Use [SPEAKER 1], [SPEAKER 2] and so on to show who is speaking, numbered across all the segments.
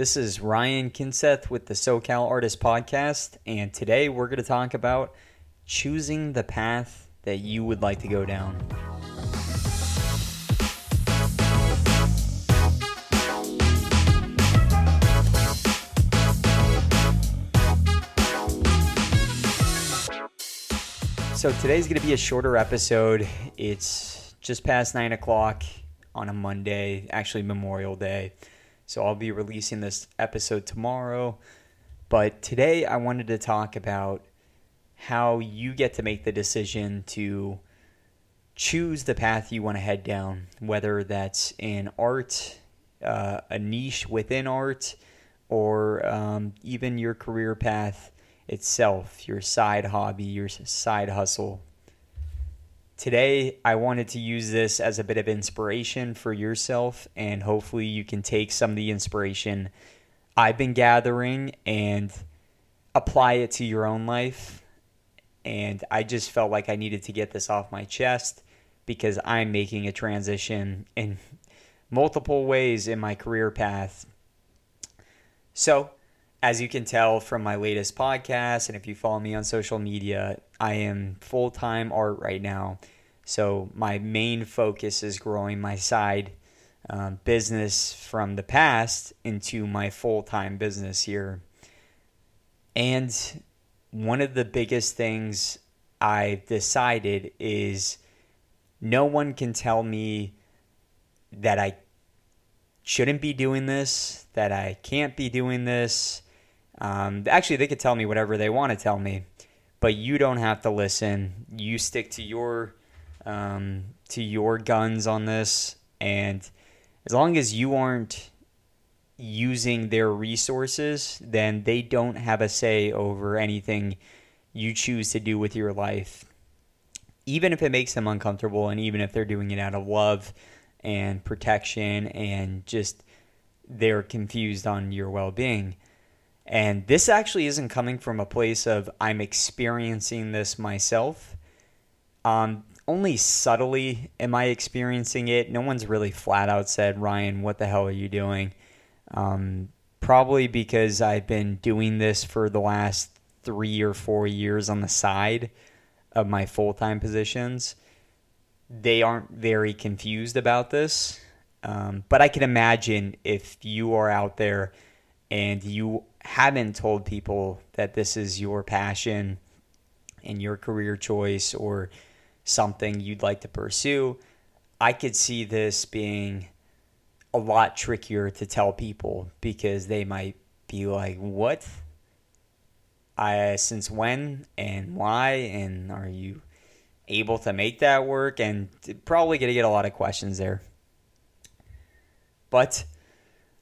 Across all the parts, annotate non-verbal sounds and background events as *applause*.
[SPEAKER 1] This is Ryan Kindseth with the SoCal Artist Podcast, and today we're going to talk about choosing the path that you would like to go down. So today's going to be a shorter episode. It's just past nine o'clock on a Monday, actually Memorial Day. So I'll be releasing this episode tomorrow. But today I wanted to talk about how you get to make the decision to choose the path you want to head down, whether that's in art, uh, a niche within art, or um, even your career path itself, your side hobby, your side hustle. Today, I wanted to use this as a bit of inspiration for yourself, and hopefully, you can take some of the inspiration I've been gathering and apply it to your own life. And I just felt like I needed to get this off my chest because I'm making a transition in multiple ways in my career path. So, as you can tell from my latest podcast, and if you follow me on social media, I am full time art right now. So my main focus is growing my side um, business from the past into my full time business here. And one of the biggest things I've decided is no one can tell me that I shouldn't be doing this, that I can't be doing this, um, actually, they could tell me whatever they want to tell me, but you don't have to listen. You stick to your um, to your guns on this, and as long as you aren't using their resources, then they don't have a say over anything you choose to do with your life. Even if it makes them uncomfortable, and even if they're doing it out of love and protection and just they're confused on your well being and this actually isn't coming from a place of I'm experiencing this myself. Um, only subtly am I experiencing it. No one's really flat out said, Ryan, what the hell are you doing? Um, probably because I've been doing this for the last three or four years on the side of my full time positions. They aren't very confused about this. Um, but I can imagine if you are out there and you haven't told people that this is your passion and your career choice or something you'd like to pursue, I could see this being a lot trickier to tell people because they might be like, "What? I since when and why and are you able to make that work?" And probably going to get a lot of questions there. But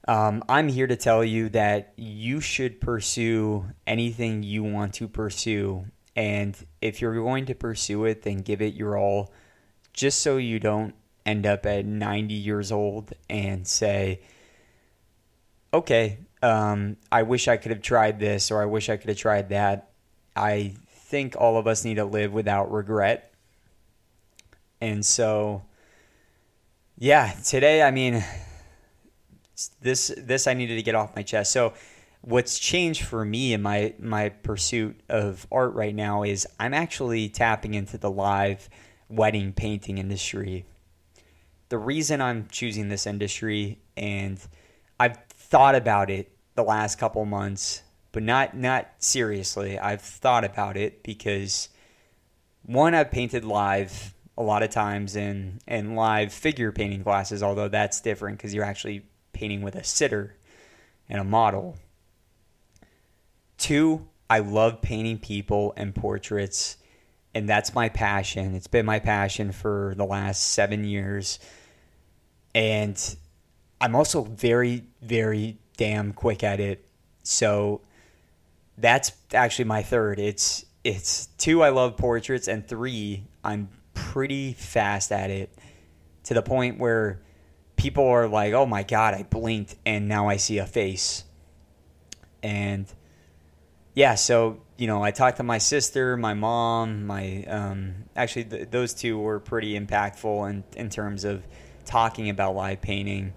[SPEAKER 1] um, I'm here to tell you that you should pursue anything you want to pursue. And if you're going to pursue it, then give it your all, just so you don't end up at 90 years old and say, okay, um, I wish I could have tried this or I wish I could have tried that. I think all of us need to live without regret. And so, yeah, today, I mean, this this I needed to get off my chest. So what's changed for me in my my pursuit of art right now is I'm actually tapping into the live wedding painting industry. The reason I'm choosing this industry and I've thought about it the last couple months, but not not seriously. I've thought about it because one I've painted live a lot of times in in live figure painting classes, although that's different because you're actually painting with a sitter and a model. Two, I love painting people and portraits, and that's my passion. It's been my passion for the last seven years. And I'm also very, very damn quick at it. So that's actually my third. It's it's two, I love portraits, and three, I'm pretty fast at it to the point where people are like, "Oh my god, I blinked and now I see a face." And yeah, so you know, I talked to my sister, my mom, my um, actually th- those two were pretty impactful in in terms of talking about live painting.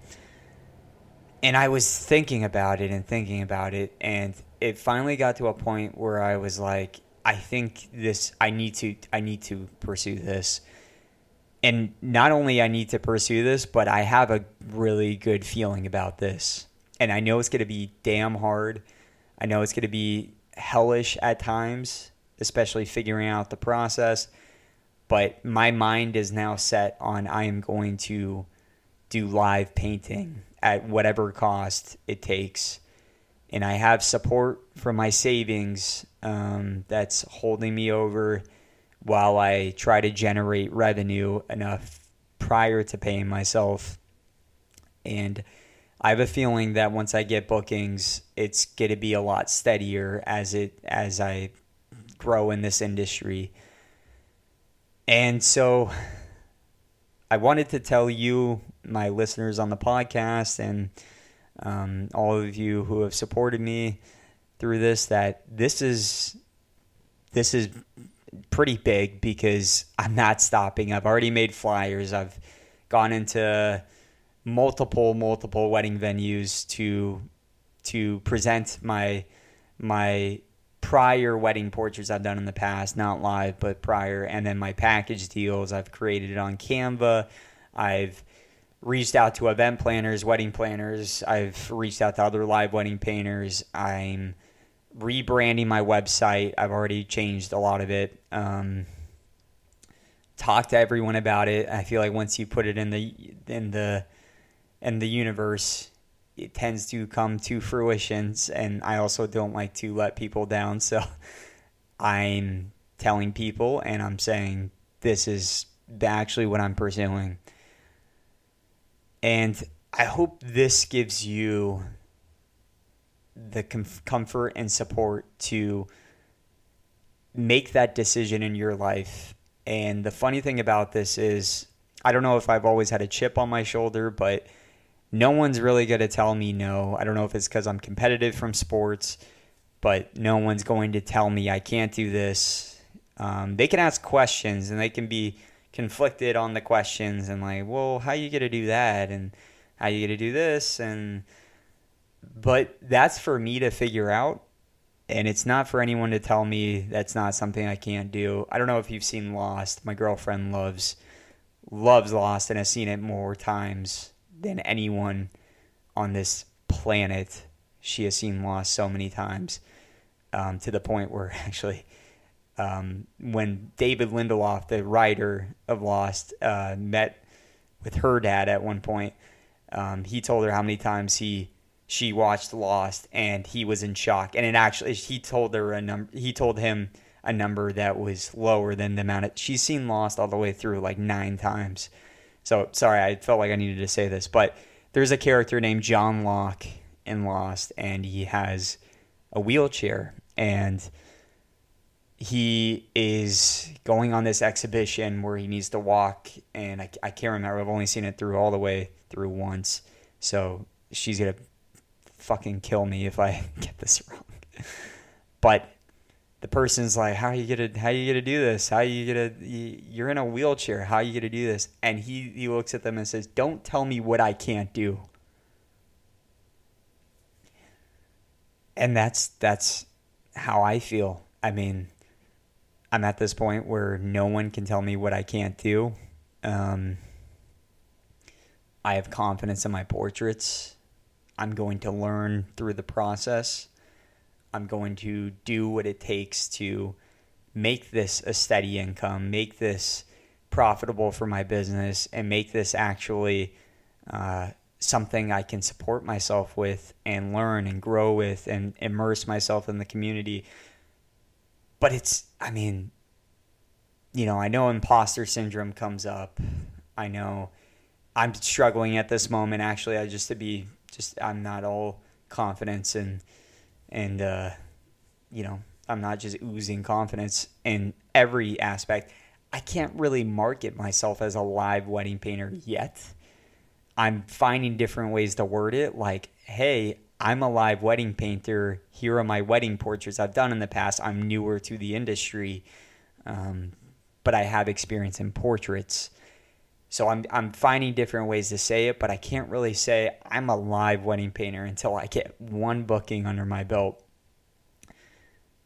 [SPEAKER 1] and I was thinking about it and thinking about it, and it finally got to a point where I was like, I think this, I need to, I need to pursue this. And not only I need to pursue this, but I have a really good feeling about this. And I know it's going to be damn hard. I know it's going to be hellish at times, especially figuring out the process. But my mind is now set on I am going to do live painting at whatever cost it takes. And I have support from my savings um, that's holding me over while I try to generate revenue enough prior to paying myself. And I have a feeling that once I get bookings, it's going to be a lot steadier as it as I grow in this industry. And so I wanted to tell you, my listeners on the podcast, and um, all of you who have supported me through this, that this is this is pretty big because I'm not stopping. I've already made flyers. I've gone into multiple multiple wedding venues to to present my my prior wedding portraits I've done in the past, not live, but prior, and then my package deals. I've created it on Canva. I've reached out to event planners, wedding planners. I've reached out to other live wedding painters. I'm rebranding my website. I've already changed a lot of it. Um, talk to everyone about it. I feel like once you put it in the in the in the universe, it tends to come to fruition and I also don't like to let people down. So *laughs* I'm telling people and I'm saying this is actually what I'm pursuing. And I hope this gives you the comfort and support to make that decision in your life. And the funny thing about this is I don't know if I've always had a chip on my shoulder but no one's really going to tell me no. I don't know if it's because I'm competitive from sports, but no one's going to tell me I can't do this. Um, they can ask questions and they can be conflicted on the questions and like, well, how you going to do that and how you going to do this and but that's for me to figure out and it's not for anyone to tell me that's not something I can't do. I don't know if you've seen Lost. My girlfriend loves loves Lost and has seen it more times than anyone on this planet. She has seen Lost so many times um, to the point where *laughs* actually, um, when David Lindelof, the writer of Lost, uh, met with her dad at one point, um, he told her how many times he she watched Lost and he was in shock. And it actually he told her a number. He told him a number that was lower than the amount of, she's seen Lost all the way through like nine times. So sorry, I felt like I needed to say this, but there's a character named John Locke in Lost, and he has a wheelchair, and he is going on this exhibition where he needs to walk, and I, I can't remember. I've only seen it through all the way through once, so she's gonna fucking kill me if I *laughs* get this wrong. but the person's like, "How are you gonna How you gonna do this? How are you gonna You're in a wheelchair. How are you gonna do this?" And he he looks at them and says, "Don't tell me what I can't do." And that's that's how I feel. I mean, I'm at this point where no one can tell me what I can't do. Um, I have confidence in my portraits. I'm going to learn through the process. I'm going to do what it takes to make this a steady income, make this profitable for my business, and make this actually uh, something I can support myself with and learn and grow with and immerse myself in the community. But it's, I mean, you know, I know imposter syndrome comes up. I know I'm struggling at this moment. Actually, I just to be just I'm not all confidence and and uh, you know I'm not just oozing confidence in every aspect. I can't really market myself as a live wedding painter yet. I'm finding different ways to word it, like, "Hey, I'm a live wedding painter. Here are my wedding portraits I've done in the past. I'm newer to the industry, um, but I have experience in portraits." So I'm I'm finding different ways to say it, but I can't really say I'm a live wedding painter until I get one booking under my belt.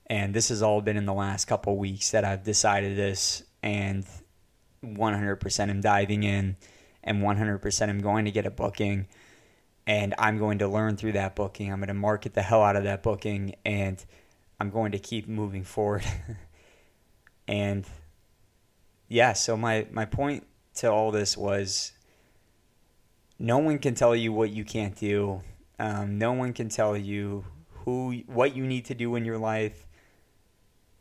[SPEAKER 1] And this has all been in the last couple weeks that I've decided this and 100% I'm diving in and 100% I'm going to get a booking and I'm going to learn through that booking. I'm going to market the hell out of that booking and I'm going to keep moving forward. *laughs* and yeah, so my my point to all this was no one can tell you what you can't do. Um, no one can tell you who what you need to do in your life,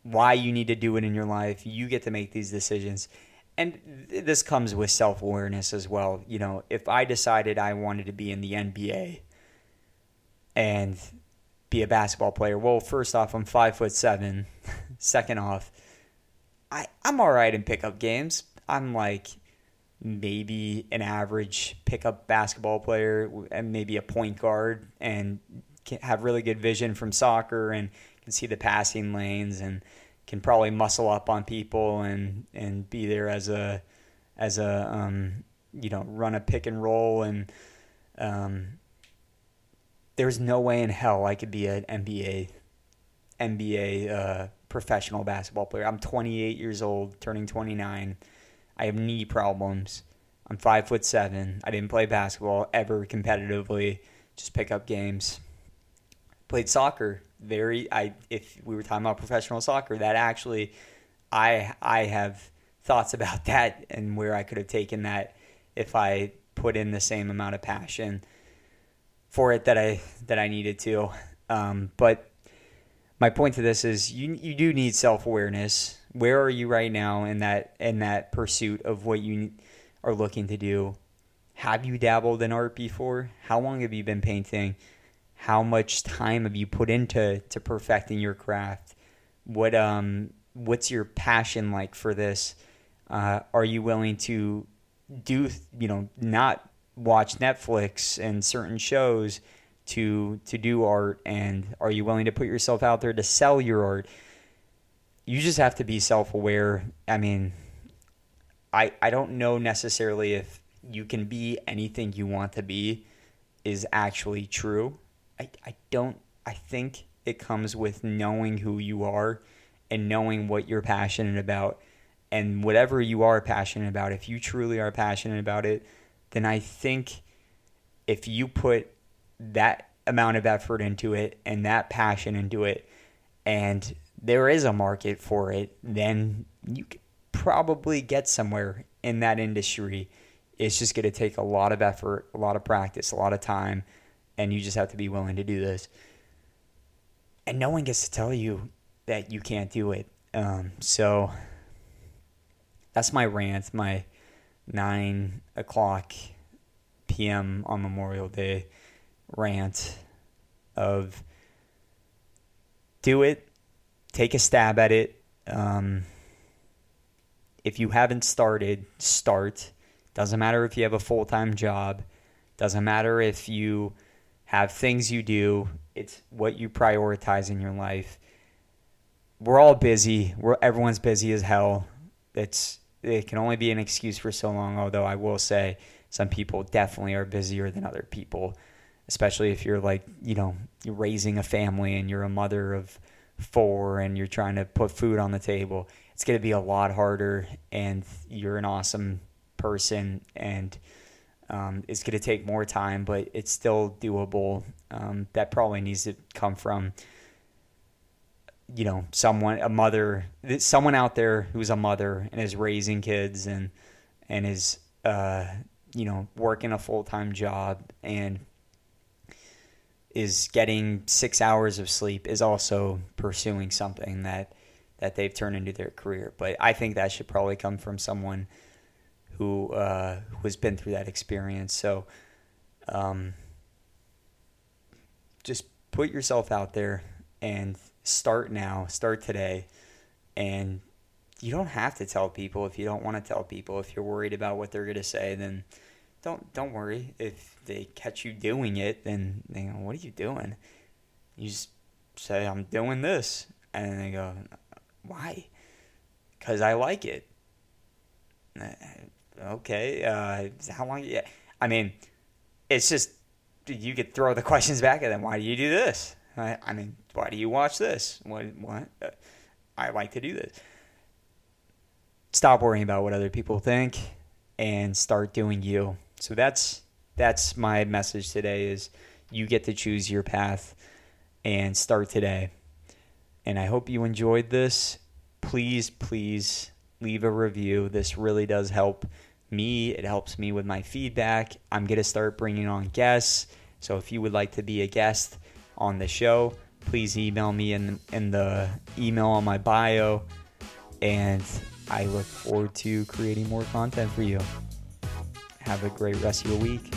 [SPEAKER 1] why you need to do it in your life. You get to make these decisions. And th- this comes with self awareness as well. You know, if I decided I wanted to be in the NBA and be a basketball player, well, first off, I'm five foot seven. *laughs* Second off, I, I'm all right in pickup games. I'm like maybe an average pickup basketball player and maybe a point guard and have really good vision from soccer and can see the passing lanes and can probably muscle up on people and and be there as a as a um, you know run a pick and roll and um, there's no way in hell I could be an NBA NBA uh, professional basketball player. I'm 28 years old, turning 29. I have knee problems. I'm five foot seven. I didn't play basketball ever competitively. Just pick up games. Played soccer. Very. I if we were talking about professional soccer, that actually, I I have thoughts about *laughs* that and where I could have taken that if I put in the same amount of passion for it that I that I needed to. Um, but my point to this is you you do need self awareness. Where are you right now in that in that pursuit of what you are looking to do? Have you dabbled in art before? How long have you been painting? How much time have you put into to perfecting your craft? What um what's your passion like for this? Uh, are you willing to do you know not watch Netflix and certain shows? to to do art and are you willing to put yourself out there to sell your art you just have to be self-aware. I mean i i don't know necessarily if you can be anything you want to be is actually true. I i don't i think it comes with knowing who you are and knowing what you're passionate about. And whatever you are passionate about if you truly are passionate about it then i think if you put that amount of effort into it and that passion into it, and there is a market for it, then you could probably get somewhere in that industry. It's just going to take a lot of effort, a lot of practice, a lot of time, and you just have to be willing to do this. And no one gets to tell you that you can't do it. Um, so that's my rant, my nine o'clock p.m. on Memorial Day rant of do it, take a stab at it. Um, if you haven't started, start. Doesn't matter if you have a full time job, doesn't matter if you have things you do, it's what you prioritize in your life. We're all busy. We're everyone's busy as hell. It's it can only be an excuse for so long, although I will say some people definitely are busier than other people especially if you're like you know you're raising a family and you're a mother of four and you're trying to put food on the table it's going to be a lot harder and you're an awesome person and um, it's going to take more time but it's still doable. Um, that probably needs to come from you know someone a mother someone out there who's a mother and is raising kids and and is uh, you know working a full-time job and is getting six hours of sleep is also pursuing something that that they've turned into their career. But I think that should probably come from someone who uh, who has been through that experience. So, um, just put yourself out there and start now. Start today, and you don't have to tell people if you don't want to tell people. If you're worried about what they're gonna say, then don't don't worry if they catch you doing it. Then they go, "What are you doing?" You just say, "I'm doing this," and they go, "Why?" Because I like it. okay, uh, how long? Yeah, I mean, it's just you could throw the *laughs* questions back at them. Why do you do this? I, I mean, why do you watch this? What? What? Uh, I like to do this. Stop worrying about what other people think and start doing you. So that's that's my message today is you get to choose your path and start today. And I hope you enjoyed this. Please, please leave a review. This really does help me. It helps me with my feedback. I'm going to start bringing on guests. So if you would like to be a guest on the show, please email me in, in the email on my bio. And I look forward to creating more content for you. Have a great rest of your week.